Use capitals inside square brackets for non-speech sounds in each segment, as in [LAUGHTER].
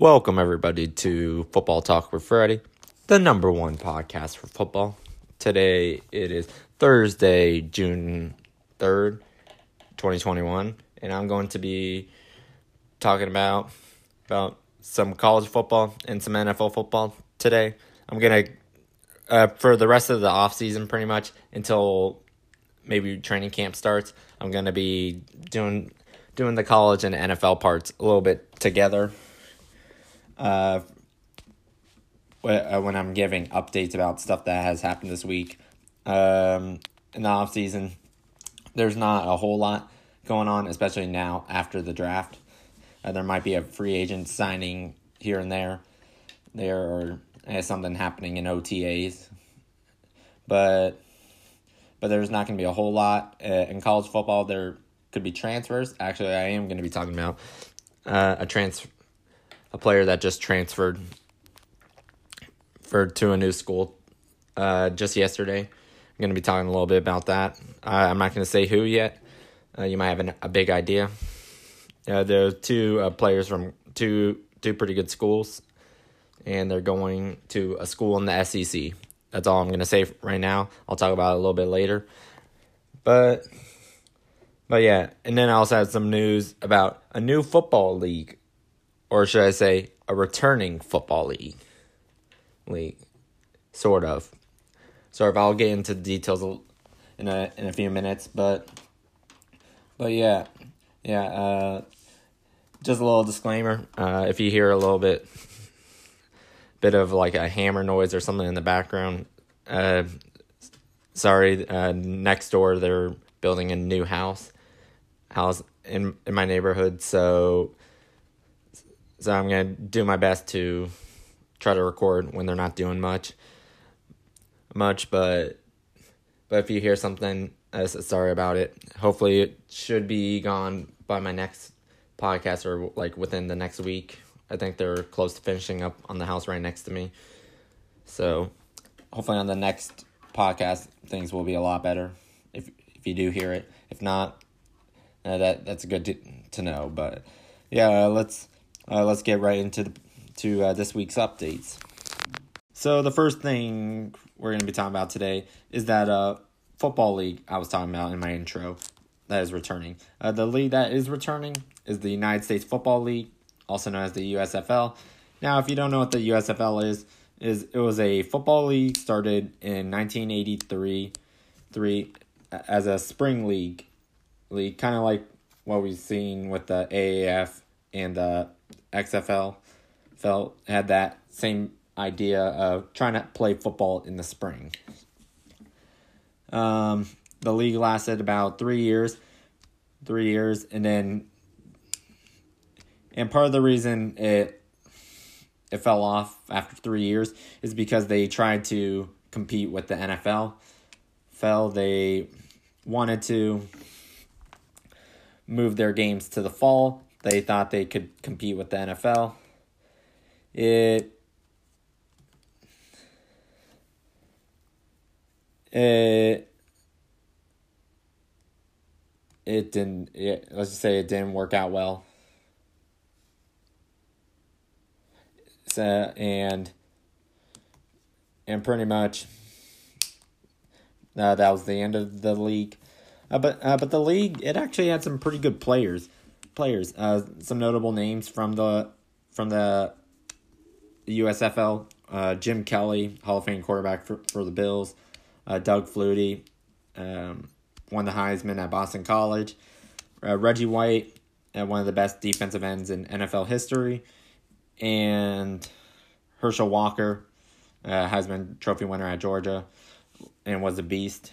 Welcome, everybody, to Football Talk with Freddie, the number one podcast for football. Today it is Thursday, June 3rd, 2021, and I'm going to be talking about about some college football and some NFL football today. I'm going to, uh, for the rest of the off season, pretty much until maybe training camp starts, I'm going to be doing doing the college and NFL parts a little bit together uh, uh, when I'm giving updates about stuff that has happened this week. Um, in the off season, there's not a whole lot going on, especially now after the draft. Uh, there might be a free agent signing here and there. There is something happening in OTAs, but but there's not going to be a whole lot uh, in college football. There could be transfers. Actually, I am going to be talking about uh, a transfer a player that just transferred for to a new school uh, just yesterday. I'm going to be talking a little bit about that. Uh, I'm not going to say who yet. Uh, you might have an, a big idea. Uh, there are two uh, players from two two pretty good schools, and they're going to a school in the SEC. That's all I'm going to say right now. I'll talk about it a little bit later. But but yeah, and then I also had some news about a new football league or should I say, a returning football league. League, sort of. Sort of. I'll get into the details in a in a few minutes, but but yeah, yeah. Uh, just a little disclaimer. Uh, if you hear a little bit bit of like a hammer noise or something in the background, uh, sorry. Uh, next door, they're building a new house house in in my neighborhood, so so I'm gonna do my best to try to record when they're not doing much, much. But but if you hear something, uh, sorry about it. Hopefully, it should be gone by my next podcast or like within the next week. I think they're close to finishing up on the house right next to me. So hopefully on the next podcast things will be a lot better if if you do hear it. If not, uh, that that's good to to know. But yeah, let's uh, let's get right into the, to uh, this week's updates. So the first thing we're going to be talking about today is that uh, football league I was talking about in my intro that is returning. Uh, the league that is returning is the United States Football League, also known as the USFL. Now, if you don't know what the USFL is, is it was a football league started in 1983 three as a spring league league kind of like what we've seen with the AAF and the XFL felt had that same idea of trying to play football in the spring. Um, the league lasted about three years, three years, and then, and part of the reason it it fell off after three years is because they tried to compete with the NFL. Fell they wanted to move their games to the fall they thought they could compete with the NFL. It it it didn't it, let's just say it didn't work out well. So and and pretty much uh, that was the end of the league. Uh, but uh, but the league it actually had some pretty good players players. Uh, some notable names from the from the USFL: uh, Jim Kelly, Hall of Fame quarterback for, for the Bills. Uh, Doug Flutie um, won the Heisman at Boston College. Uh, Reggie White, uh, one of the best defensive ends in NFL history, and Herschel Walker, uh, Heisman Trophy winner at Georgia, and was a beast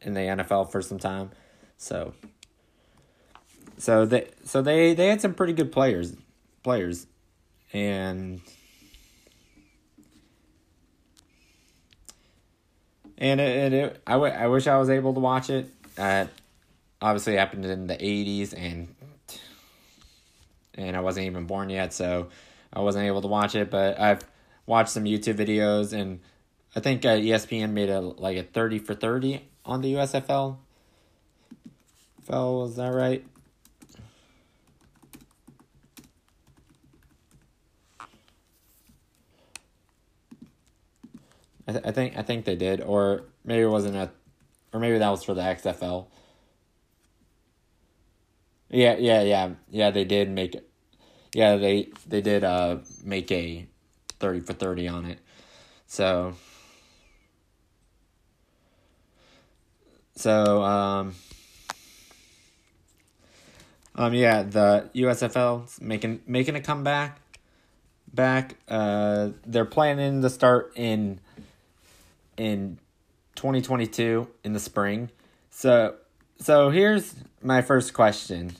in the NFL for some time. So so they so they they had some pretty good players players and and it, it, I, w- I wish I was able to watch it. Uh, obviously, it happened in the '80s, and and I wasn't even born yet, so I wasn't able to watch it. But I've watched some YouTube videos, and I think uh, ESPN made a like a thirty for thirty on the USFL. Fell, was that right? I, th- I think I think they did, or maybe it wasn't a, or maybe that was for the XFL. Yeah, yeah, yeah, yeah. They did make it. Yeah, they they did uh make a thirty for thirty on it. So. So um. Um yeah, the USFL making making a comeback. Back, uh, they're planning to start in in 2022 in the spring. So so here's my first question.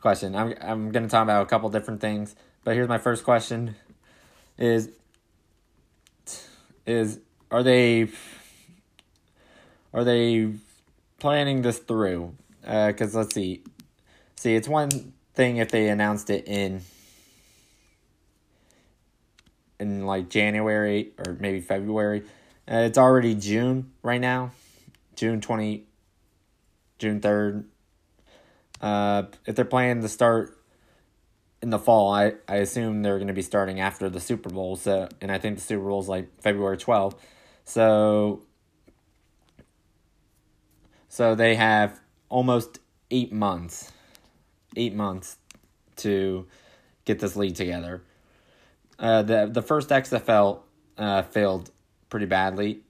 Question. I'm I'm gonna talk about a couple different things, but here's my first question: is is are they are they planning this through? Uh, uh, let's see, see it's one thing if they announced it in in like January or maybe February. Uh, it's already June right now, June twenty, June third. Uh, if they're planning to start in the fall, I, I assume they're going to be starting after the Super Bowl. So, and I think the Super Bowl is like February twelfth. So, so they have almost eight months, eight months to get this league together. Uh, the the first XFL uh, failed pretty badly.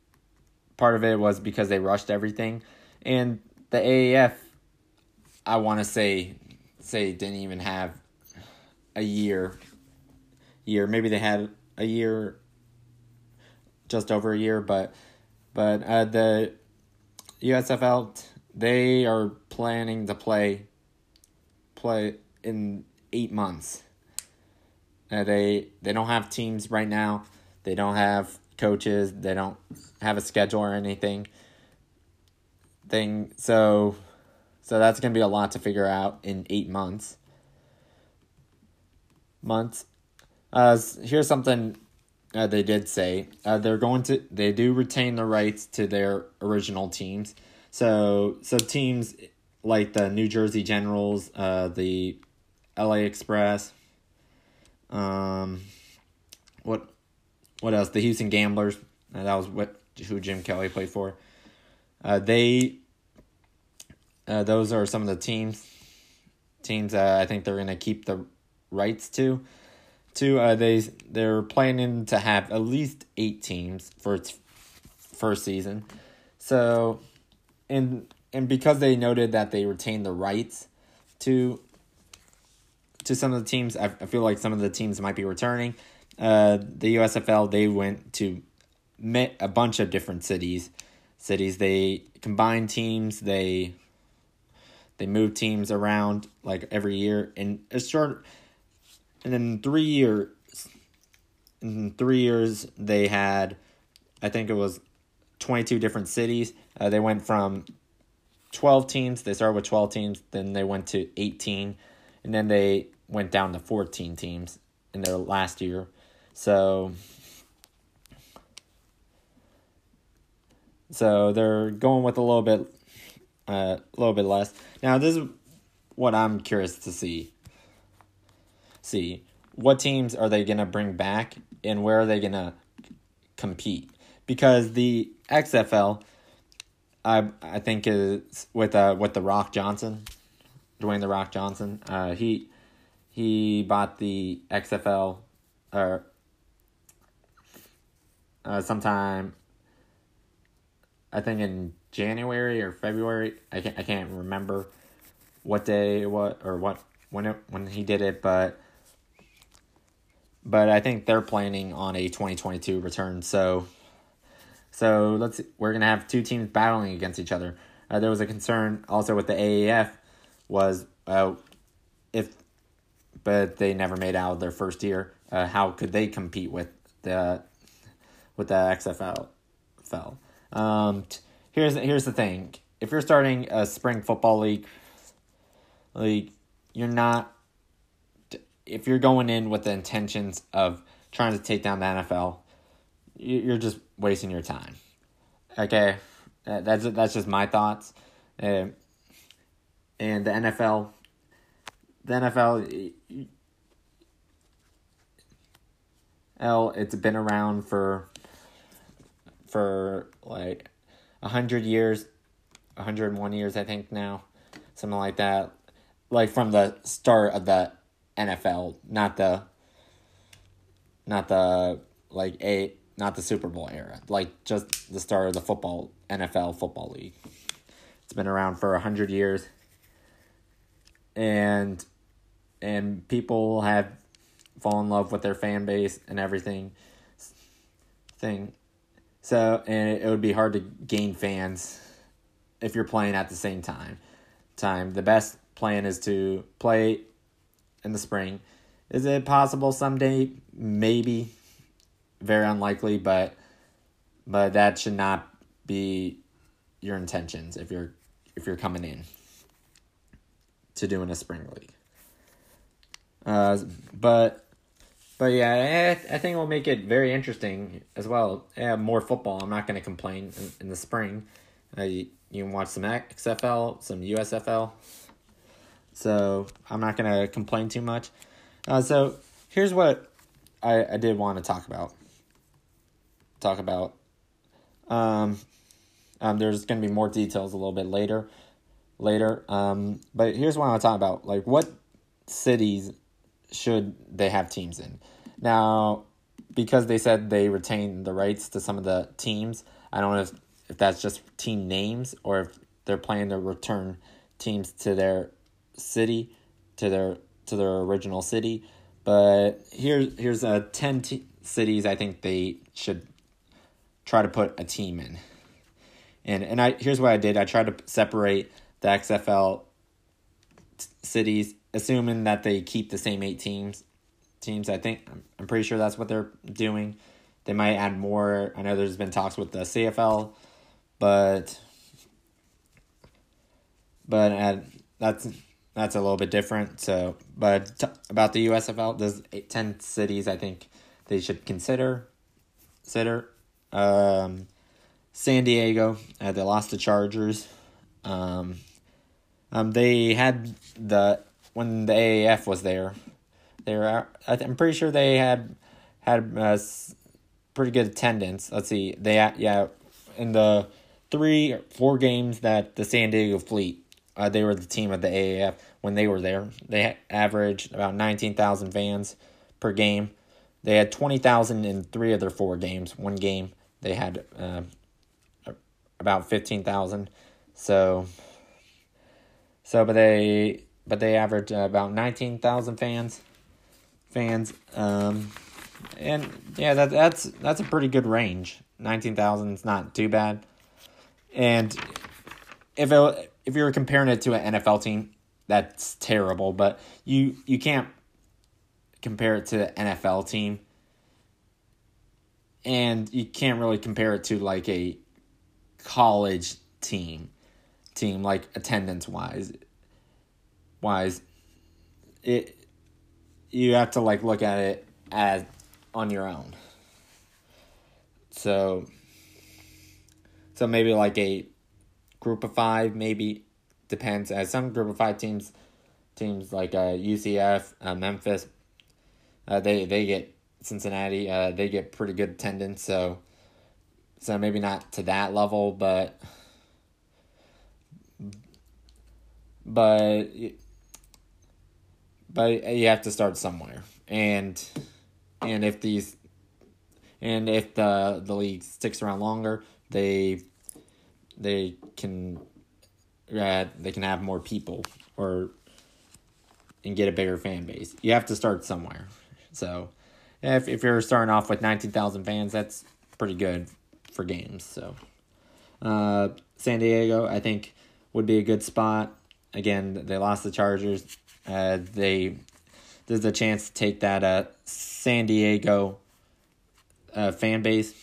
Part of it was because they rushed everything, and the AAF, I want to say, say didn't even have a year. Year maybe they had a year, just over a year, but but uh, the USFL they are planning to play play in eight months. Uh, they they don't have teams right now. They don't have coaches. They don't have a schedule or anything. Thing so, so that's gonna be a lot to figure out in eight months. Months. Uh, here's something uh, they did say. Uh, they're going to they do retain the rights to their original teams. So so teams like the New Jersey Generals, uh, the LA Express, um, what what else? The Houston Gamblers. That was what who Jim Kelly played for. Uh, they uh, those are some of the teams teams uh, I think they're gonna keep the rights to. To uh, they they're planning to have at least eight teams for its first season. So, and and because they noted that they retained the rights to to some of the teams, I, I feel like some of the teams might be returning uh, the USFL they went to met a bunch of different cities. Cities they combined teams. They they moved teams around like every year, and a short. And in three years, in three years they had, I think it was, twenty two different cities. Uh, they went from twelve teams. They started with twelve teams. Then they went to eighteen, and then they went down to fourteen teams in their last year. So so they're going with a little bit uh, a little bit less. Now this is what I'm curious to see. See what teams are they going to bring back and where are they going to compete? Because the XFL I I think is with uh with the Rock Johnson, Dwayne the Rock Johnson. Uh, he he bought the XFL or uh, sometime I think in January or February. I can't I can't remember what day what or what when it when he did it, but but I think they're planning on a 2022 return. So so let's we're gonna have two teams battling against each other. Uh, there was a concern also with the AAF was uh, if but they never made out their first year. Uh, how could they compete with the with the XFL. Fell. Um, here's here's the thing: if you're starting a spring football league, league, you're not. If you're going in with the intentions of trying to take down the NFL, you're just wasting your time. Okay, that's that's just my thoughts. Uh, and the NFL, the NFL, L, it's been around for for like a hundred years, hundred and one years, I think now, something like that. Like from the start of the NFL, not the, not the like a not the Super Bowl era, like just the start of the football NFL football league. It's been around for a hundred years, and and people have fall in love with their fan base and everything. Thing, so and it would be hard to gain fans if you're playing at the same time. Time the best plan is to play in the spring. Is it possible someday? Maybe. Very unlikely, but but that should not be your intentions if you're if you're coming in to doing a spring league. Uh, but but yeah, I, I think it will make it very interesting as well. Yeah, more football. I'm not going to complain in, in, the spring. Uh, you, you can watch some XFL, some USFL. So I'm not going to complain too much. Uh, so here's what I, I did want to talk about. Talk about. Um, um, there's going to be more details a little bit later. Later. Um, but here's what I want to talk about. Like, what cities should they have teams in. Now, because they said they retain the rights to some of the teams, I don't know if, if that's just team names or if they're planning to return teams to their city, to their to their original city. But here here's a ten t- cities I think they should try to put a team in. And and I here's what I did. I tried to separate the XFL t- cities assuming that they keep the same eight teams. Teams, I think I'm pretty sure that's what they're doing. They might add more. I know there's been talks with the CFL, but but uh, that's that's a little bit different. So, but t- about the USFL, there's ten cities I think they should consider. Consider, um, San Diego. Uh, they lost the Chargers. Um, um, they had the when the AAF was there. They were, I'm pretty sure they had had uh, pretty good attendance. Let's see, they yeah, in the three four games that the San Diego Fleet, uh, they were the team of the AAF when they were there. They averaged about nineteen thousand fans per game. They had twenty thousand in three of their four games. One game they had uh, about fifteen thousand. So, so but they but they average uh, about 19,000 fans. Fans, um, and yeah, that that's that's a pretty good range. 19,000 is not too bad. And if it, if you're comparing it to an NFL team, that's terrible. But you you can't compare it to an NFL team, and you can't really compare it to like a college team team like attendance wise wise, it you have to like look at it as on your own. So so maybe like a group of five, maybe depends. As some group of five teams, teams like uh, UCF, uh, Memphis, uh, they they get Cincinnati, uh, they get pretty good attendance. So so maybe not to that level, but but but you have to start somewhere. And and if these and if the the league sticks around longer, they they can uh, they can have more people or and get a bigger fan base. You have to start somewhere. So if if you're starting off with 19,000 fans, that's pretty good for games. So uh, San Diego, I think would be a good spot. Again, they lost the Chargers. Uh, they there's a chance to take that uh, San Diego uh, fan base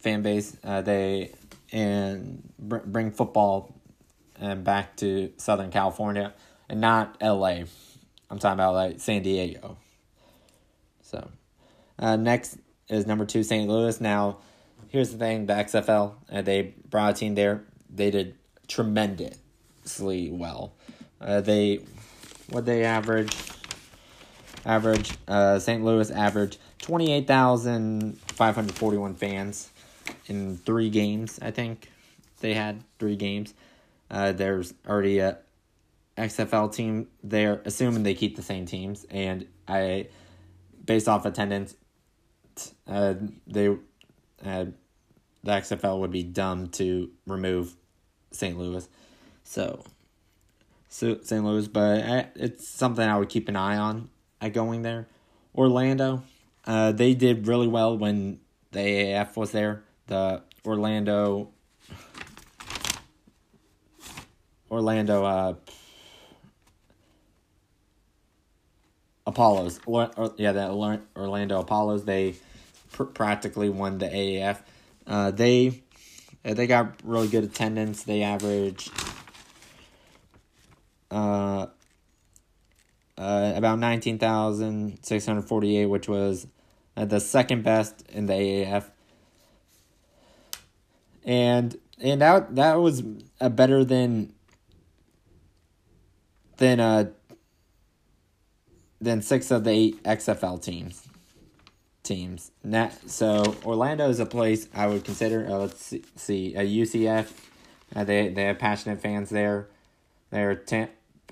fan base uh, they and br- bring football and uh, back to Southern California and not L.A. I'm talking about like San Diego. So uh, next is number two St. Louis. Now here's the thing: the XFL uh, they brought a team there. They did tremendously well. Uh, they what they average average uh, St. Louis average 28,541 fans in three games. I think they had three games. Uh, there's already a XFL team there, assuming they keep the same teams, and I, based off attendance, uh, they, uh, the XFL would be dumb to remove St. Louis, so St. Louis, but it's something I would keep an eye on at going there. Orlando, uh, they did really well when the AAF was there. The Orlando, Orlando, uh, Apollos, or, or, yeah, the Orlando Apollos. They pr- practically won the AAF. Uh, they they got really good attendance. They averaged uh, uh, about 19,648, which was uh, the second best in the AAF. And and that that was a better than than uh than six of the eight XFL teams teams. Now, so Orlando is a place I would consider. Uh, let's see, see a UCF. Uh, they they have passionate fans there. Their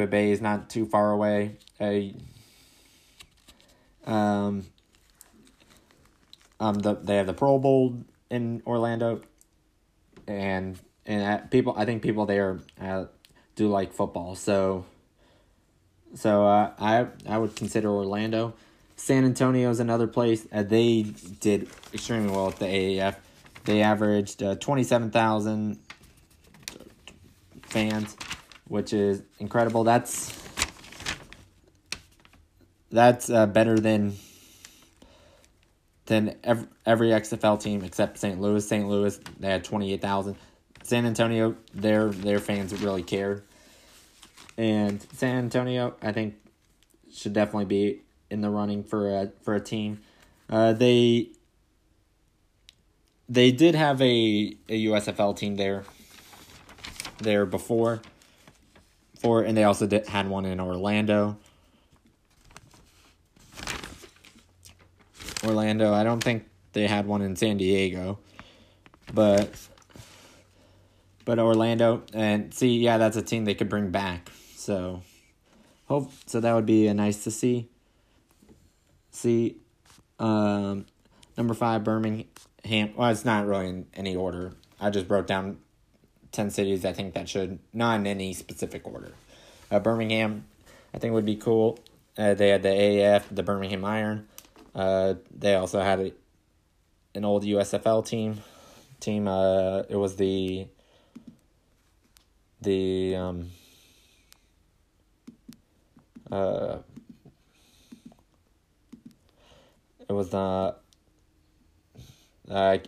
Bay is not too far away. A um, um, the, they have the Pro Bowl in Orlando, and and people, I think people there uh, do like football. So, so uh, I I would consider Orlando. San Antonio is another place. Uh, they did extremely well at the AAF. They averaged uh, twenty seven thousand fans, which is incredible. That's that's uh, better than than every, every XFL team except St. Louis. St. Louis they had twenty eight thousand. San Antonio, their their fans really care, and San Antonio, I think, should definitely be in the running for a for a team. Uh, they they did have a a USFL team there there before for and they also did, had one in Orlando. Orlando. I don't think they had one in San Diego, but but Orlando and see, yeah, that's a team they could bring back. So hope so that would be a nice to see. See, um, number five Birmingham. Well, it's not really in any order. I just wrote down ten cities. I think that should not in any specific order. Uh, Birmingham, I think would be cool. Uh, they had the AAF, the Birmingham Iron. Uh, they also had a, an old USFL team. Team. Uh, it was the the um. Uh, it was the. Uh,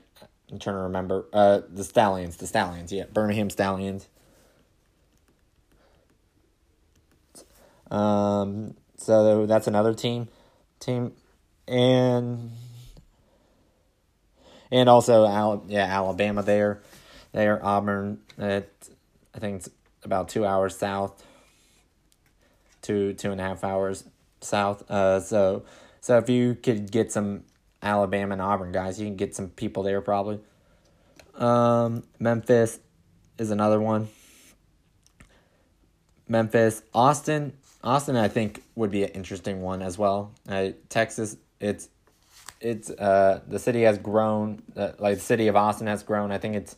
I'm trying to remember. Uh, the Stallions. The Stallions. Yeah, Birmingham Stallions. Um. So that's another team. Team and and also Al- yeah Alabama there, there Auburn. I think it's about two hours south, two two and a half hours south. Uh, so so if you could get some Alabama and Auburn guys, you can get some people there probably. Um, Memphis is another one. Memphis, Austin, Austin, I think would be an interesting one as well. Uh, Texas it's it's uh the city has grown uh, like the city of Austin has grown. I think it's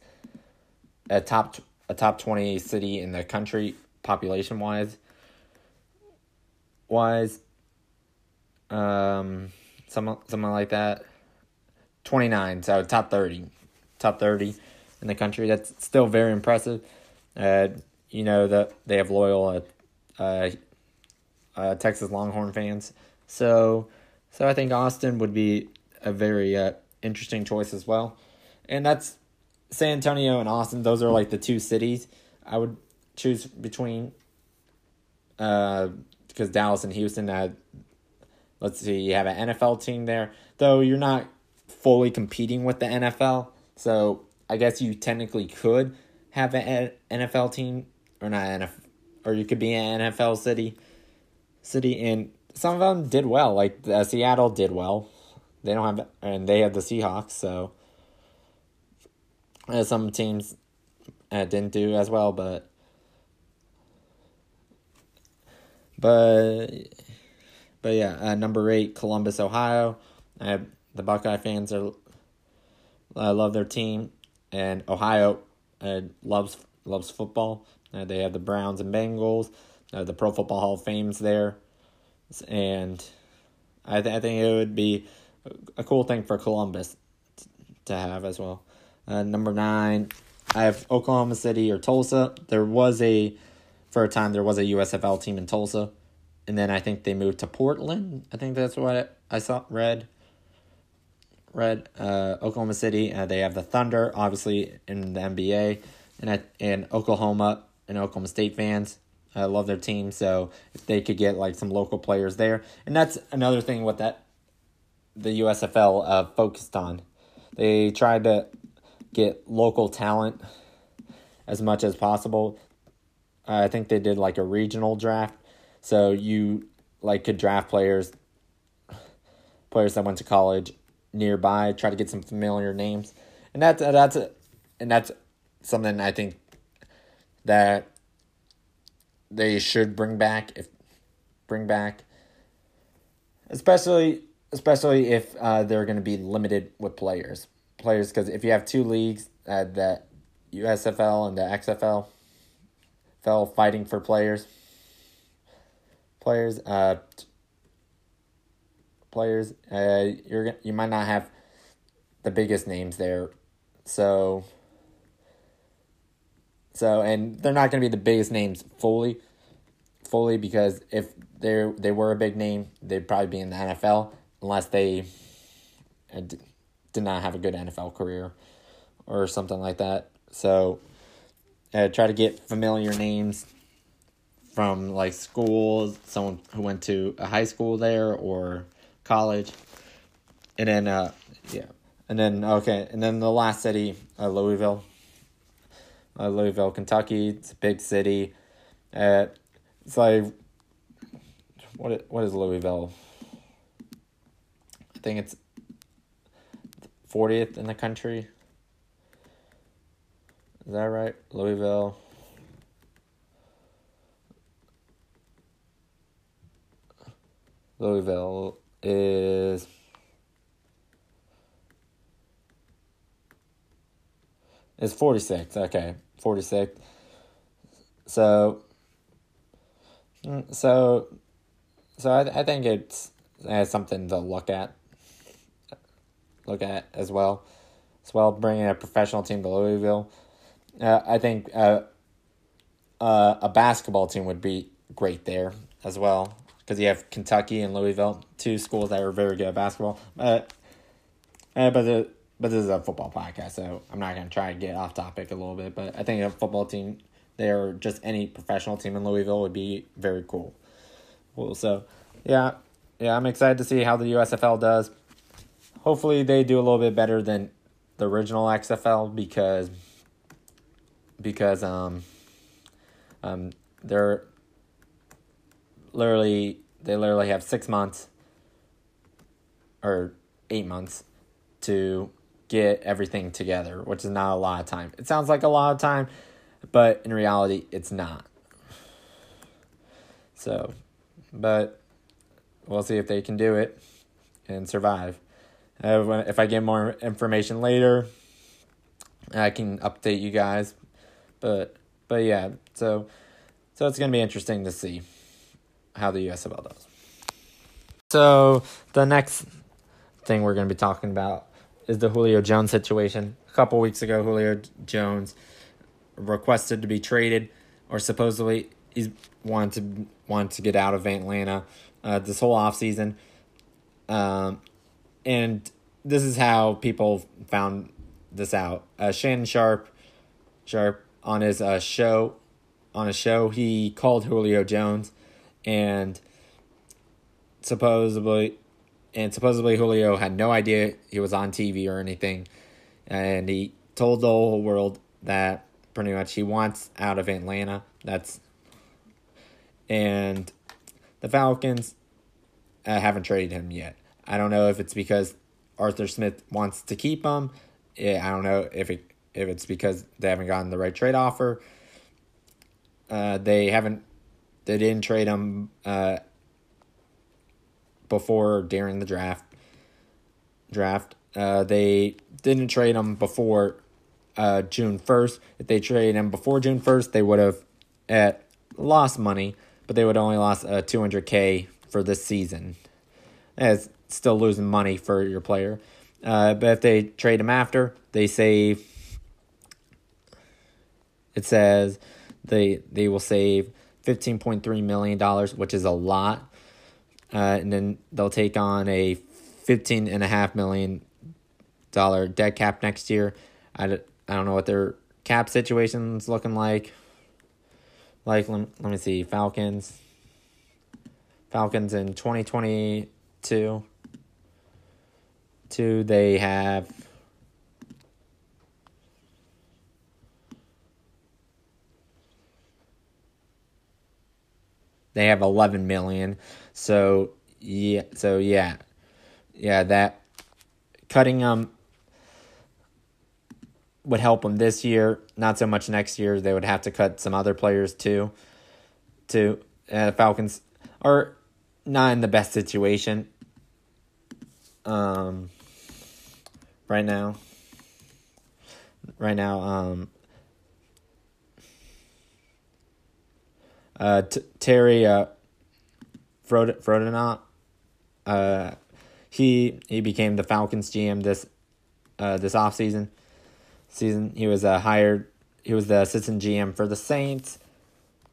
a top a top 20 city in the country population wise wise um some something like that 29 so top 30 top 30 in the country that's still very impressive uh you know that they have loyal uh, uh, uh Texas Longhorn fans so so I think Austin would be a very uh, interesting choice as well. And that's San Antonio and Austin. Those are like the two cities I would choose between. Uh, because Dallas and Houston had, let's see, you have an NFL team there. Though you're not fully competing with the NFL. So I guess you technically could have an NFL team or not NFL, or you could be an NFL city, city and some of them did well. Like Seattle did well. They don't have, and they have the Seahawks. So, Uh, some teams uh, didn't do as well, but but but yeah, uh, number eight, Columbus, Ohio. Uh, the Buckeye fans are I love their team, and Ohio uh, loves loves football. Uh, they have the Browns and Bengals. Uh, the Pro Football Hall of Fame's there, and I th- I think it would be a cool thing for Columbus t- to have as well. Uh, number nine, I have Oklahoma City or Tulsa. There was a for a time there was a USFL team in Tulsa, and then I think they moved to Portland. I think that's what I saw read. Read uh, Oklahoma City. Uh, they have the Thunder, obviously in the NBA, and and Oklahoma and Oklahoma State fans. I love their team, so if they could get like some local players there, and that's another thing what that the USFL uh, focused on. They tried to get local talent as much as possible. I think they did like a regional draft, so you like could draft players, players that went to college nearby. Try to get some familiar names, and that's that's and that's something I think that they should bring back if bring back especially especially if uh, they're going to be limited with players players because if you have two leagues uh, that USFL and the XFL fell fighting for players players uh players uh you're you might not have the biggest names there so so and they're not going to be the biggest names fully, fully because if they they were a big name, they'd probably be in the NFL unless they uh, did not have a good NFL career or something like that. So uh, try to get familiar names from like schools, someone who went to a high school there or college, and then uh yeah, and then okay, and then the last city, uh, Louisville uh, Louisville, Kentucky. It's a big city. Uh, it's like what what is Louisville? I think it's fortieth in the country. Is that right? Louisville. Louisville is is 46. Okay. 46. So, mm, so, so I, I think it's, something to look at, look at as well, as well bringing a professional team to Louisville. Uh, I think uh, uh, a basketball team would be great there as well because you have Kentucky and Louisville, two schools that are very good at basketball. But, uh, but the but this is a football podcast, so I'm not to try to get off topic a little bit. But I think a football team there, just any professional team in Louisville would be very cool. Cool. So, yeah, yeah, I'm excited to see how the USFL does. Hopefully, they do a little bit better than the original XFL because because um um they're literally they literally have six months or eight months to get everything together, which is not a lot of time. It sounds like a lot of time, but in reality, it's not. So, but we'll see if they can do it and survive. Uh, if I get more information later, I can update you guys. But but yeah, so so it's gonna be interesting to see how the USFL does. So the next thing we're gonna be talking about is the Julio Jones situation. A couple weeks ago, Julio Jones requested to be traded, or supposedly he's wanted to wanted to get out of Atlanta uh, this whole offseason. Um, and this is how people found this out. Uh, Shannon Sharpe, Sharpe on his uh, show, on a show, he called Julio Jones, and supposedly and supposedly Julio had no idea he was on TV or anything, and he told the whole world that pretty much he wants out of Atlanta. That's and the Falcons uh, haven't traded him yet. I don't know if it's because Arthur Smith wants to keep him. Yeah, I don't know if it if it's because they haven't gotten the right trade offer. Uh, they haven't. They didn't trade him uh, before during the draft. Draft. Uh, they didn't trade him before uh, June first. If they traded him before June first, they would have at lost money, but they would only lost uh, two hundred k for this season. It's still losing money for your player. Uh, but if they trade him after, they save. It says they they will save fifteen point three million dollars, which is a lot, uh, and then they'll take on a fifteen and a half million dollar dead cap next year. I, I don't know what their cap situation's looking like. Like let, let me see Falcons. Falcons in twenty twenty two. Two they have they have 11 million. So yeah so yeah. Yeah that cutting them would help them this year. Not so much next year. They would have to cut some other players too. To uh, falcons are not in the best situation. Um right now. Right now um Uh, t- Terry uh, Frod- Frodenaut, uh, he he became the Falcons GM this uh, this off season. Season he was uh, hired. He was the assistant GM for the Saints,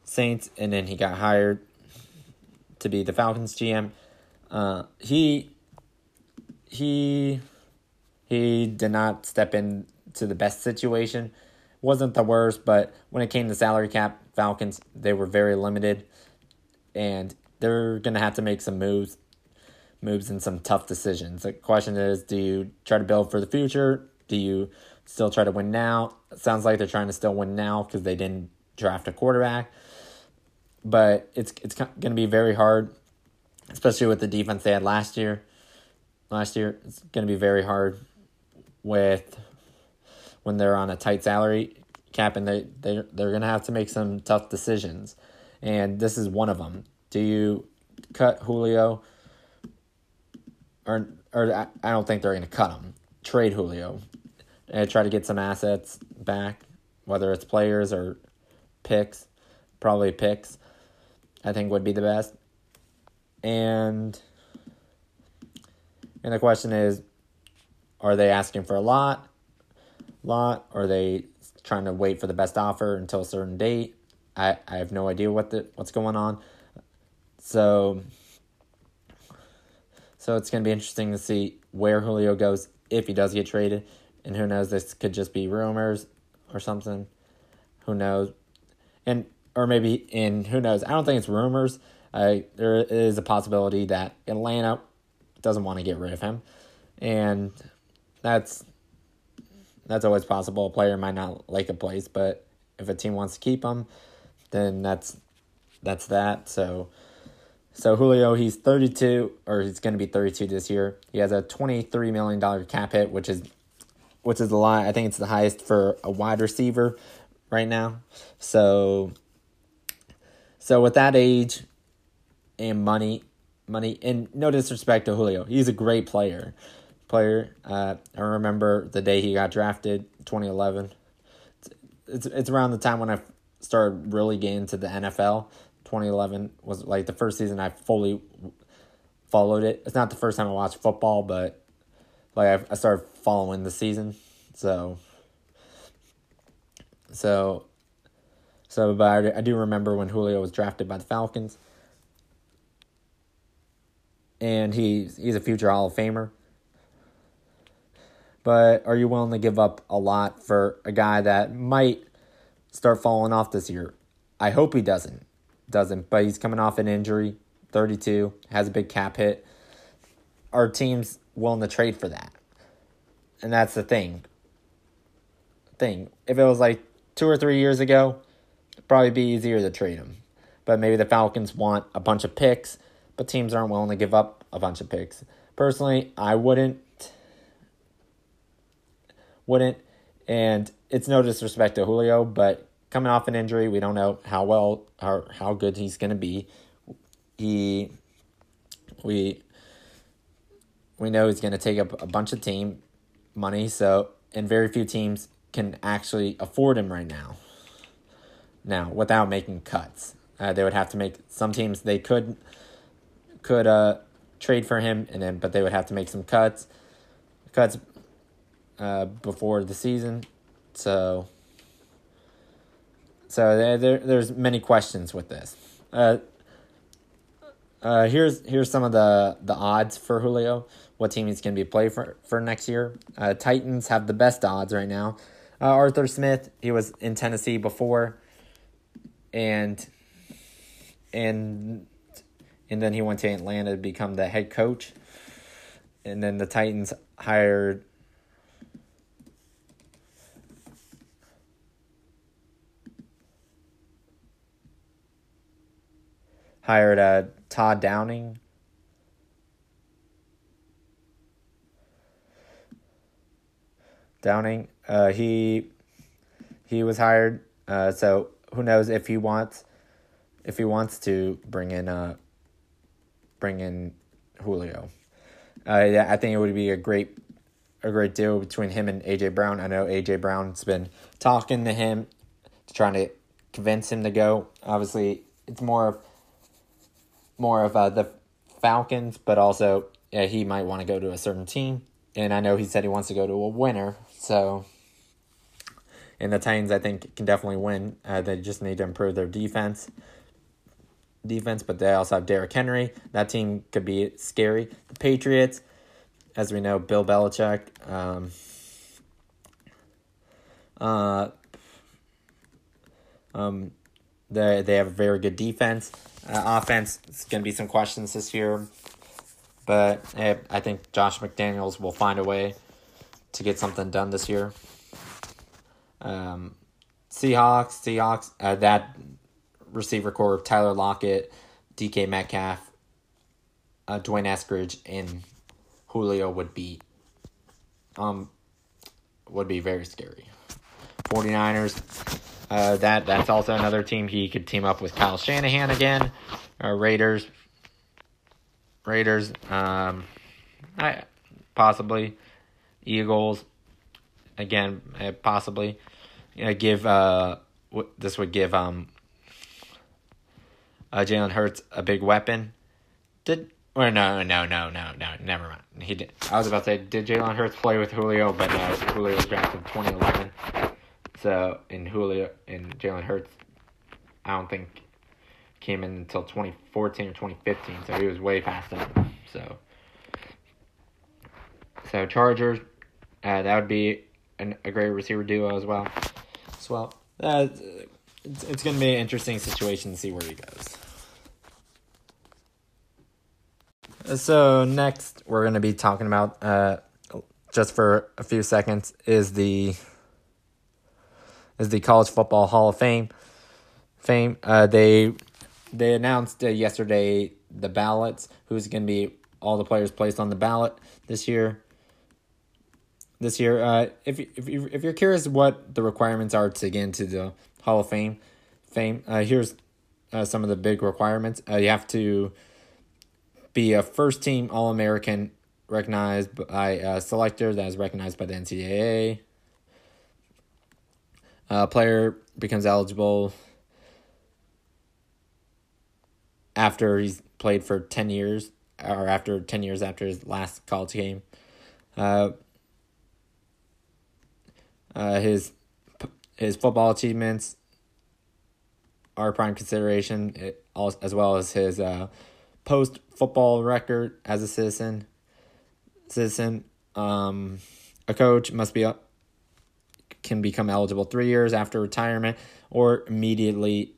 Saints, and then he got hired to be the Falcons GM. Uh, he he he did not step into the best situation. Wasn't the worst, but when it came to salary cap, Falcons, they were very limited, and they're going to have to make some moves, moves and some tough decisions. The question is, do you try to build for the future? Do you still try to win now? It sounds like they're trying to still win now because they didn't draft a quarterback, but it's it's going to be very hard, especially with the defense they had last year. Last year, it's going to be very hard with when they're on a tight salary cap and they, they, they're going to have to make some tough decisions. And this is one of them. Do you cut Julio? Or, or I don't think they're going to cut him. Trade Julio and try to get some assets back, whether it's players or picks. Probably picks, I think would be the best. And and the question is, are they asking for a lot? Lot? Or are they trying to wait for the best offer until a certain date. I, I have no idea what the what's going on. So so it's gonna be interesting to see where Julio goes if he does get traded. And who knows, this could just be rumors or something. Who knows? And or maybe in who knows, I don't think it's rumors. Uh, there is a possibility that Atlanta doesn't want to get rid of him. And that's that's always possible. A player might not like a place, but if a team wants to keep him, then that's that's that. So so Julio, he's 32 or he's going to be 32 this year. He has a 23 million dollar cap hit, which is which is a lot. I think it's the highest for a wide receiver right now. So so with that age and money, money and no disrespect to Julio, he's a great player player. Uh, I remember the day he got drafted, 2011. It's, it's, it's around the time when I started really getting into the NFL. 2011 was like the first season I fully followed it. It's not the first time I watched football, but like I, I started following the season. So, so, so, but I, I do remember when Julio was drafted by the Falcons. And he's he's a future Hall of Famer but are you willing to give up a lot for a guy that might start falling off this year? I hope he doesn't. Doesn't, but he's coming off an injury, 32, has a big cap hit. Our team's willing to trade for that. And that's the thing. Thing. If it was like two or three years ago, it'd probably be easier to trade him. But maybe the Falcons want a bunch of picks, but teams aren't willing to give up a bunch of picks. Personally, I wouldn't wouldn't. And it's no disrespect to Julio, but coming off an injury, we don't know how well or how good he's going to be. He, we, we know he's going to take up a bunch of team money. So, and very few teams can actually afford him right now. Now, without making cuts, uh, they would have to make some teams they could could uh, trade for him, and then but they would have to make some cuts cuts uh, before the season. So, so there, there there's many questions with this. Uh, uh, here's here's some of the the odds for Julio. What team he's going to be play for for next year? Uh, Titans have the best odds right now. Uh, Arthur Smith, he was in Tennessee before, and and and then he went to Atlanta to become the head coach. And then the Titans hired hired uh, Todd Downing. Downing, uh, he he was hired. Uh, so who knows if he wants if he wants to bring in uh bring in Julio. Uh, yeah, I think it would be a great a great deal between him and AJ Brown. I know AJ Brown's been talking to him, trying to convince him to go. Obviously, it's more of more of uh, the Falcons, but also yeah, he might want to go to a certain team. And I know he said he wants to go to a winner. So, and the Titans, I think, can definitely win. Uh, they just need to improve their defense. Defense, but they also have Derrick Henry. That team could be scary. The Patriots, as we know, Bill Belichick. Um, uh, um, they they have a very good defense. Uh, offense, it's going to be some questions this year, but eh, I think Josh McDaniels will find a way to get something done this year. Um, Seahawks, Seahawks, uh, that receiver corps of Tyler Lockett, DK Metcalf, uh, D'Wayne Eskridge, and Julio would be um would be very scary. 49ers, uh, that that's also another team he could team up with Kyle Shanahan again. Uh, Raiders, Raiders, um, I, possibly Eagles, again uh, possibly. You give uh this would give um uh, Jalen Hurts a big weapon. Did or no, no, no, no, no, never mind. He did. I was about to say, did Jalen Hurts play with Julio? But no, Julio was drafted in 2011. So, in Julio and Jalen Hurts, I don't think came in until 2014 or 2015. So he was way past that. So, so Chargers, uh, that would be an, a great receiver duo as well. As well, uh, it's, it's going to be an interesting situation to see where he goes. So next, we're going to be talking about uh, just for a few seconds is the is the College Football Hall of Fame. Fame. Uh, they they announced uh, yesterday the ballots. Who's going to be all the players placed on the ballot this year? This year, uh, if if you if you're curious what the requirements are to get into the Hall of Fame, fame. Uh, here's uh, some of the big requirements. Uh, you have to be a first team All American recognized by a selector that is recognized by the NCAA. A player becomes eligible after he's played for 10 years or after 10 years after his last college game. Uh, uh, his his football achievements are prime consideration, it, as well as his uh, post football record as a citizen. Citizen, um, a coach must be can become eligible three years after retirement or immediately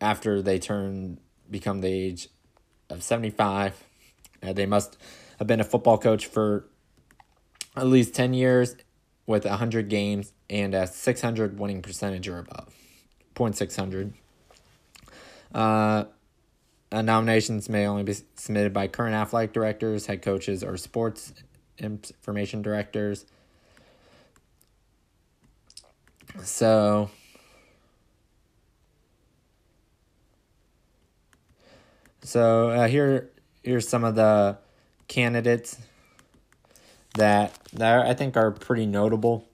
after they turn become the age of 75 uh, they must have been a football coach for at least 10 years with 100 games and a 600 winning percentage or above 0.600 uh, uh, nominations may only be submitted by current athletic directors, head coaches, or sports information directors. So So uh, here here's some of the candidates that that I think are pretty notable.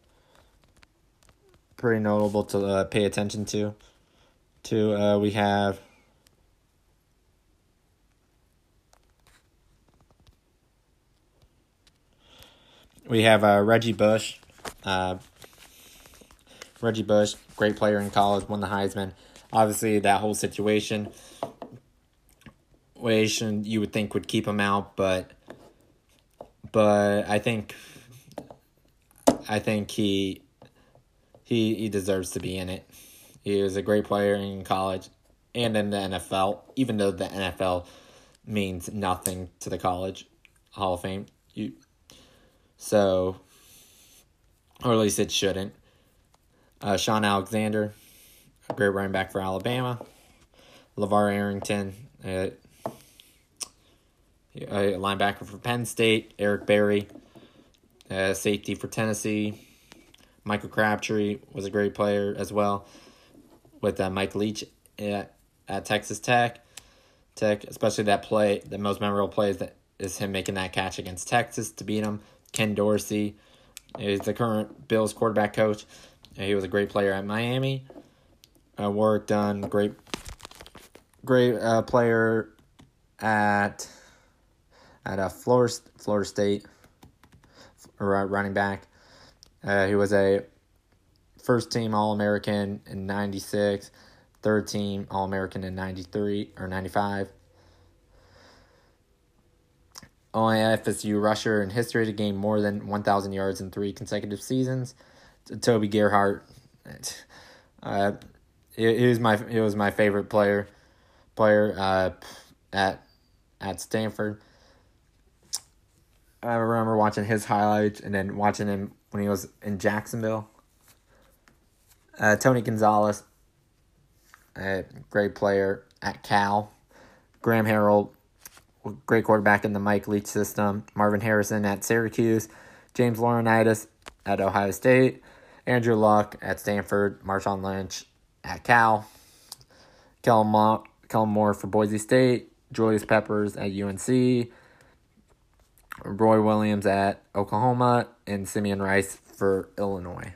Pretty notable to uh, pay attention to. To uh, we have we have uh, Reggie Bush. Uh, Reggie Bush, great player in college, won the Heisman. Obviously, that whole situation situation you would think would keep him out, but but I think I think he he he deserves to be in it. He was a great player in college and in the NFL, even though the NFL means nothing to the college Hall of Fame. You so or at least it shouldn't. Uh, Shaun Alexander, a great running back for Alabama. LeVar Arrington, uh, a linebacker for Penn State, Eric Berry, a safety for Tennessee. Michael Crabtree was a great player as well, with uh, Mike Leach at, at Texas Tech. Tech, especially that play, the most memorable play is that is him making that catch against Texas to beat them. Ken Dorsey is the current Bills quarterback coach. He was a great player at Miami. Uh, Warrick Dunn, great, great uh, player at at a Florida, Florida State running back. Uh, he was a first team All American in 96, third team All American in 93 or 95. Only FSU rusher in history to gain more than 1,000 yards in three consecutive seasons. Toby Gerhart. [LAUGHS] Uh, he, was my he was my favorite player player uh, at at Stanford. I remember watching his highlights and then watching him when he was in Jacksonville. Uh, Tony Gonzalez, a great player at Cal. Graham Harrell, great quarterback in the Mike Leach system. Marvin Harrison at Syracuse. James Laurinaitis at Ohio State. Andrew Luck at Stanford. Marshawn Lynch at Cal. Kellen Moore, Kellen Moore for Boise State. Julius Peppers at UNC. Roy Williams at Oklahoma, and Simeon Rice for Illinois.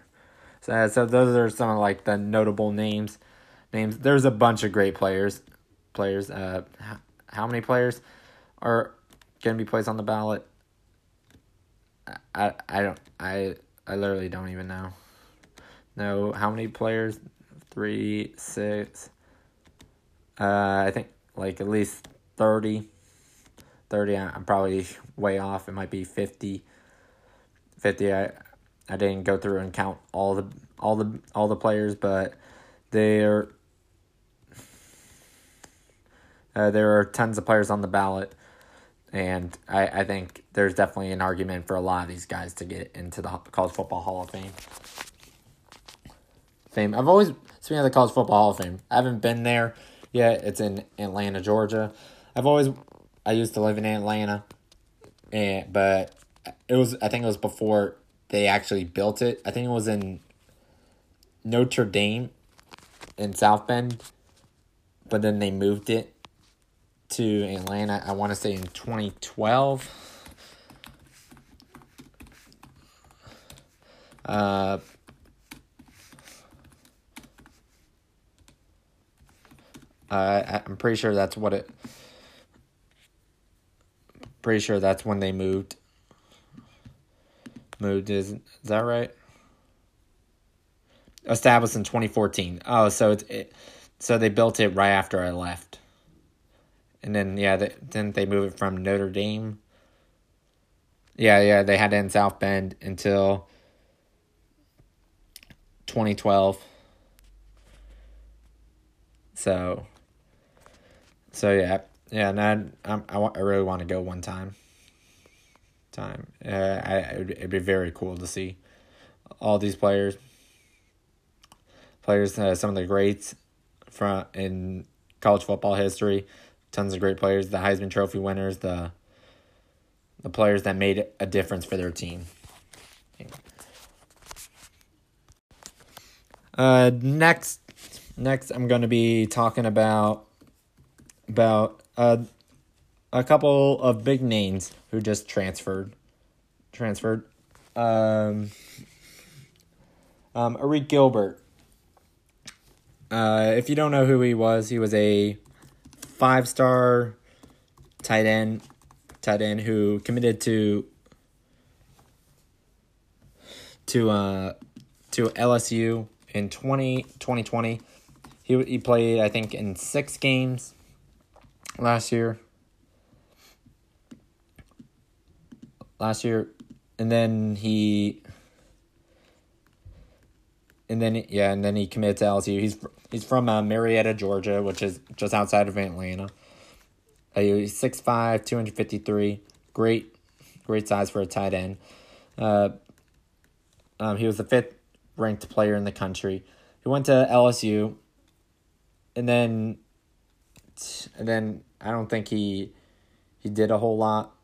So, so those are some of like the notable names. Names. There's a bunch of great players. Players. Uh, how many players are going to be placed on the ballot? I I don't I I literally don't even know. No, how many players? Three, six. Uh, I think like at least thirty. 30 i'm probably way off it might be 50 50 i i didn't go through and count all the all the all the players but there uh, there are tons of players on the ballot and I, I think there's definitely an argument for a lot of these guys to get into the college football hall of fame. Fame. I've always speaking of the college football hall of fame i haven't been there yet. It's in atlanta georgia. I've always I used to live in Atlanta, and but it was I think it was before they actually built it. I think it was in Notre Dame in South Bend, but then they moved it to Atlanta. I want to say in twenty twelve. Uh, uh, I'm pretty sure that's what it Pretty sure that's when they moved. Moved is is that right? Established in 2014. Oh, so it's it, so they built it right after I left. And then yeah, they, then they move it from Notre Dame. Yeah, yeah, they had it in South Bend until 2012. So, so yeah, yeah, and I, I, I, I really want to go one time. Time, uh, I it'd, it'd be very cool to see all these players. Players, uh, some of the greats from in college football history. Tons of great players. The Heisman Trophy winners. The the players that made a difference for their team. Uh, next, next I'm going to be talking about about uh, a couple of big names who just transferred, transferred. Um, um, Arik Gilbert. Uh, if you don't know who he was, he was a five-star tight end, tight end who committed to to uh to LSU in 20, 2020. He he played I think in 6 games last year. Last year and then he and then yeah, and then he committed to LSU. He's he's from uh, Marietta, Georgia, which is just outside of Atlanta. Uh, he's 6'5", 253. Great, great size for a tight end. Uh, um, he was the fifth ranked player in the country. He went to LSU, and then, and then I don't think he he did a whole lot,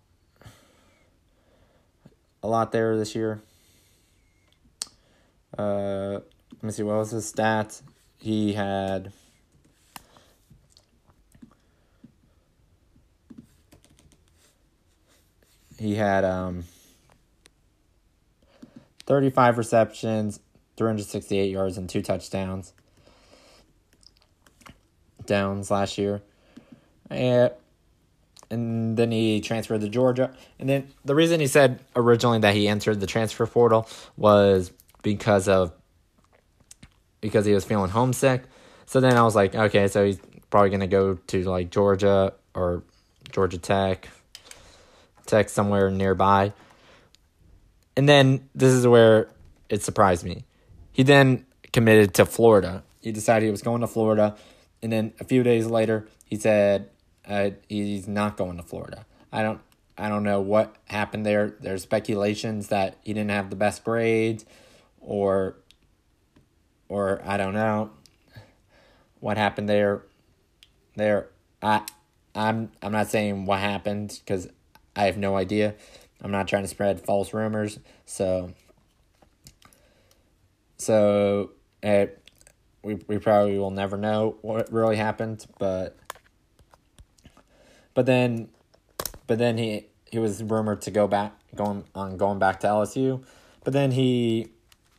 a lot there this year. Uh, let me see what was his stats. He had. He had um 35 receptions, 368 yards, and two touchdowns. Downs last year. And, and then he transferred to Georgia. And then the reason he said originally that he entered the transfer portal was because of because he was feeling homesick. So then I was like, okay, so he's probably gonna go to like Georgia or Georgia Tech, Tech somewhere nearby. And then this is where it surprised me. He then committed to Florida. He decided he was going to Florida, and then a few days later, he said uh, he's not going to Florida. I don't I don't know what happened there. There's speculations that he didn't have the best grades, or or I don't know what happened there. There, I I'm I'm not saying what happened because I have no idea. I'm not trying to spread false rumors. So, so it, we we probably will never know what really happened, but but then but then he he was rumored to go back going on going back to LSU, but then he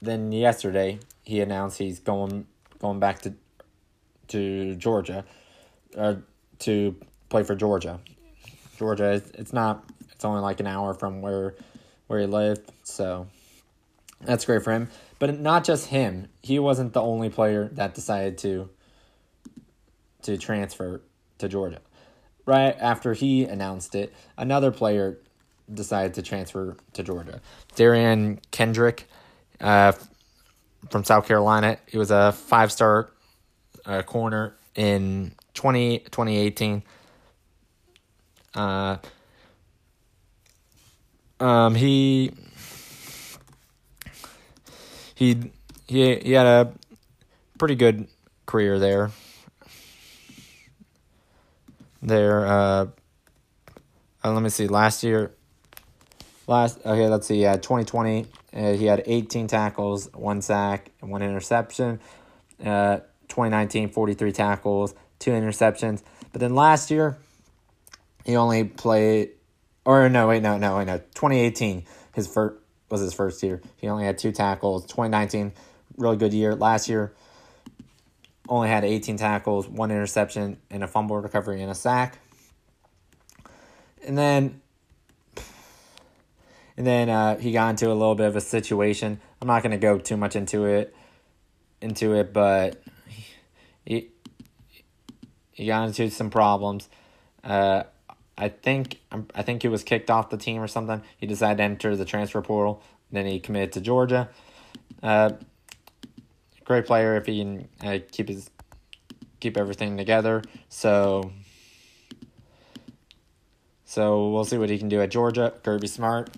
then yesterday he announced he's going going back to to Georgia, uh, to play for Georgia. Georgia, it's not it's only like an hour from where where he lived, so that's great for him. But not just him. He wasn't the only player that decided to to transfer to Georgia. Right after he announced it, another player decided to transfer to Georgia. Derion Kendrick uh, from South Carolina. He was a five star uh, corner in 20, 2018. Uh, um, he he he he had a pretty good career there. There, uh, uh, let me see. Last year, last okay, let's see. Yeah, twenty twenty. Uh, he had 18 tackles, one sack, and one interception. Uh, 2019, 43 tackles, two interceptions. But then last year, he only played or no, wait, no, no, wait, no. 2018, his first was his first year. He only had two tackles. 2019, really good year. Last year, only had 18 tackles, one interception, and a fumble recovery and a sack. And then, and then uh, he got into a little bit of a situation. I'm not going to go too much into it, into it, but he he got into some problems. Uh, I think I think he was kicked off the team or something. He decided to enter the transfer portal. Then he committed to Georgia. Uh, great player if he can uh, keep his keep everything together. So so we'll see what he can do at Georgia. Kirby Smart,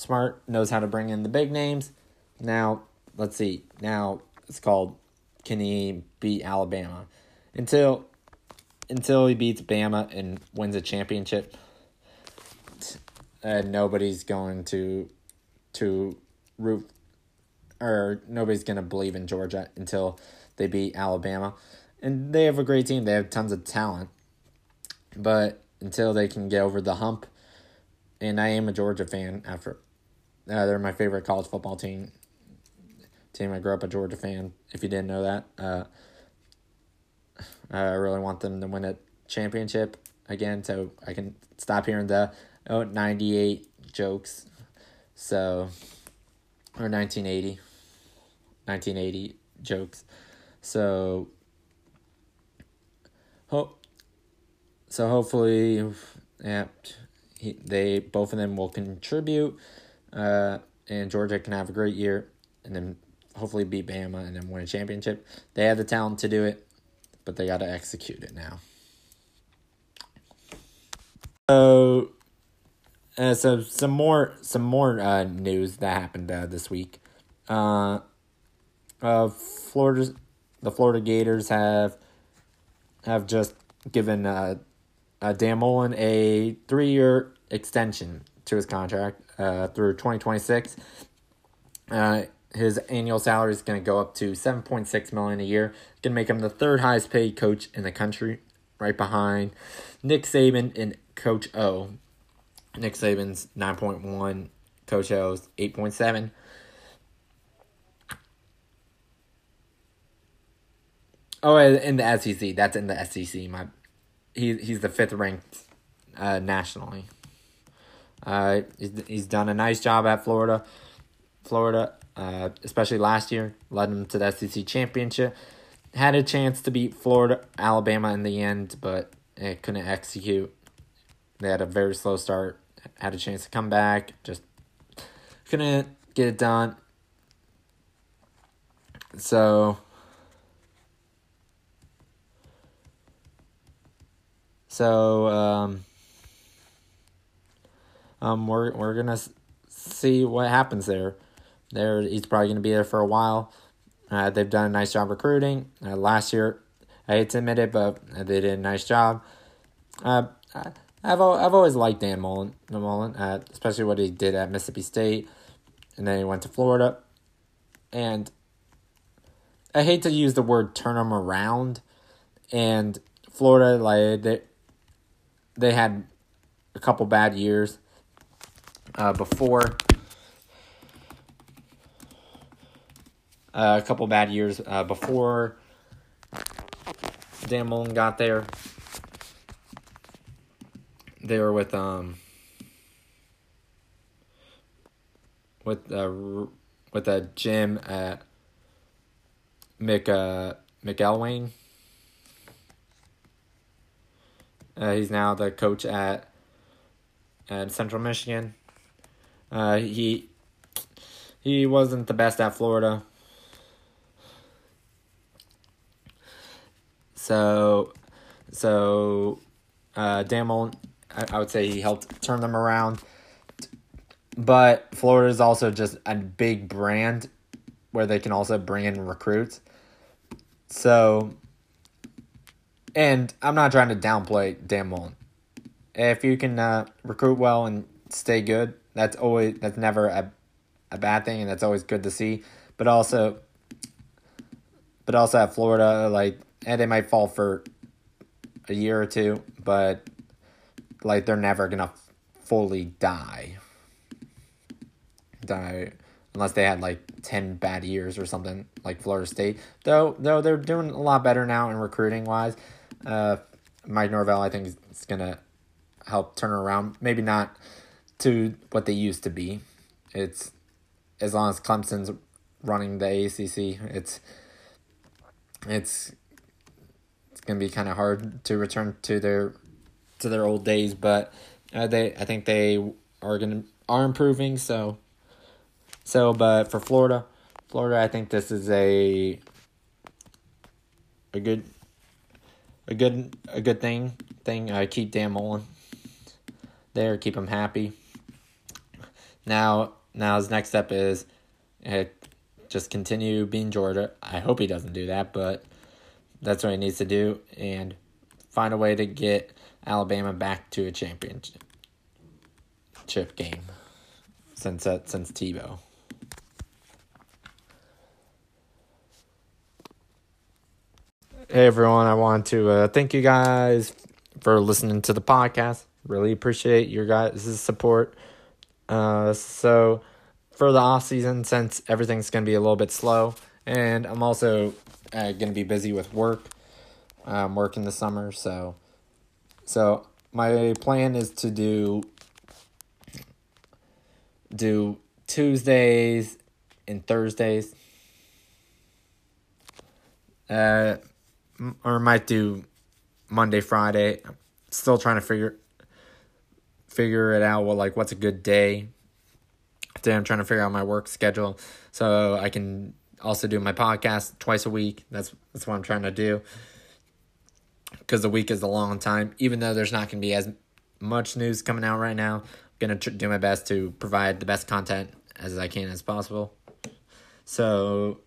Smart knows how to bring in the big names. Now let's see. Now it's called can he beat Alabama? Until until he beats Bama and wins a championship. uh, nobody's going to to root or nobody's going to believe in Georgia until they beat Alabama. And they have a great team. They have tons of talent. But until they can get over the hump, and I am a Georgia fan after uh, they're my favorite college football team. Team I grew up a Georgia fan. If you didn't know that, uh, I really want them to win a championship again, so I can stop hearing the oh, 98 jokes. So, or 1980. 1980 jokes. So, hope. So hopefully, yeah, he, they both of them will contribute, uh, and Georgia can have a great year, and then hopefully beat Bama and then win a championship. They have the talent to do it, but they got to execute it now. So, uh, so some more some more uh, news that happened uh, this week. Uh, uh, Florida, the Florida Gators have have just given uh, uh Dan Mullen a three year extension to his contract uh, through twenty twenty six. Uh, his annual salary is going to go up to seven point six million a year. Going to make him the third highest paid coach in the country, right behind Nick Saban and Coach O. Nick Saban's 9.1, Coach O's 8.7. Oh, in the SEC. That's in the SEC. My, he he's the fifth ranked uh, nationally. Uh, he's, he's done a nice job at Florida, Florida, uh, especially last year. Led them to the SEC championship. Had a chance to beat Florida, Alabama in the end, but it couldn't execute. They had a very slow start, had a chance to come back, just couldn't get it done. So, so um, um, we're we're gonna see what happens there. There, he's probably gonna be there for a while. Uh, they've done a nice job recruiting. Uh, last year, I hate to admit it, but they did a nice job. Uh, I've I've always liked Dan Mullen, Mullen, uh, especially what he did at Mississippi State, and then he went to Florida, and I hate to use the word turn him around, and Florida like they they had a couple bad years uh, before. Uh, a couple bad years uh, before Dan Mullen got there they were with um with uh with a Jim at Mick uh McElwain. Uh, he's now the coach at at Central Michigan. Uh, he he wasn't the best at Florida. So so uh, Dan Mullen I, would say he helped turn them around. But Florida is also just a big brand where they can also bring in recruits. So, and I'm not trying to downplay Mullen. If you can uh, recruit well and stay good, that's always that's never a a bad thing, and that's always good to see. But also, but also at Florida, like, and they might fall for a year or two, but like they're never gonna fully die. Die unless they had like 10 bad years or something like Florida State. Though though they're doing a lot better now in recruiting wise. Uh, Mike Norvell I think is going to help turn around. Maybe not to what they used to be. It's as long as Clemson's running the ACC, it's it's it's to be kind of hard to return to their to their old days, but uh, they I think they are gonna are improving. So so, but for Florida, Florida, I think this is a a good a good a good thing thing. Uh, keep Dan Mullen there, keep him happy. Now, now his next step is uh, just continue being Georgia. I hope he doesn't do that, but that's what he needs to do and find a way to get Alabama back to a championship game since uh, since Tebow. Hey everyone, I want to uh, thank you guys for listening to the podcast. Really appreciate your guys' support. Uh, so for the off season, since everything's gonna be a little bit slow, and I'm also uh, gonna be busy with work. I'm working the summer, so so my plan is to do do Tuesdays and Thursdays. Uh, or might do Monday, Friday. I'm Still trying to figure figure it out. Well, like what's a good day? Today I'm trying to figure out my work schedule so I can also do my podcast twice a week. That's that's what I'm trying to do. Because the week is a long time, even though there's not going to be as much news coming out right now. I'm gonna tr- do my best to provide the best content as I can as possible. So,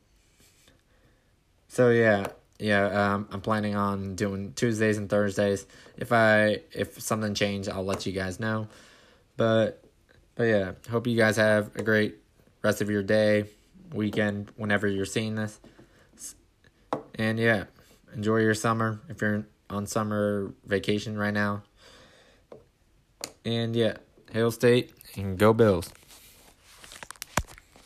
so yeah, yeah. Um, I'm planning on doing Tuesdays and Thursdays. If I if something change, I'll let you guys know. But, but yeah, hope you guys have a great rest of your day, weekend, whenever you're seeing this. And yeah, enjoy your summer if you're on summer vacation right now. And yeah, Hail State and go Bills.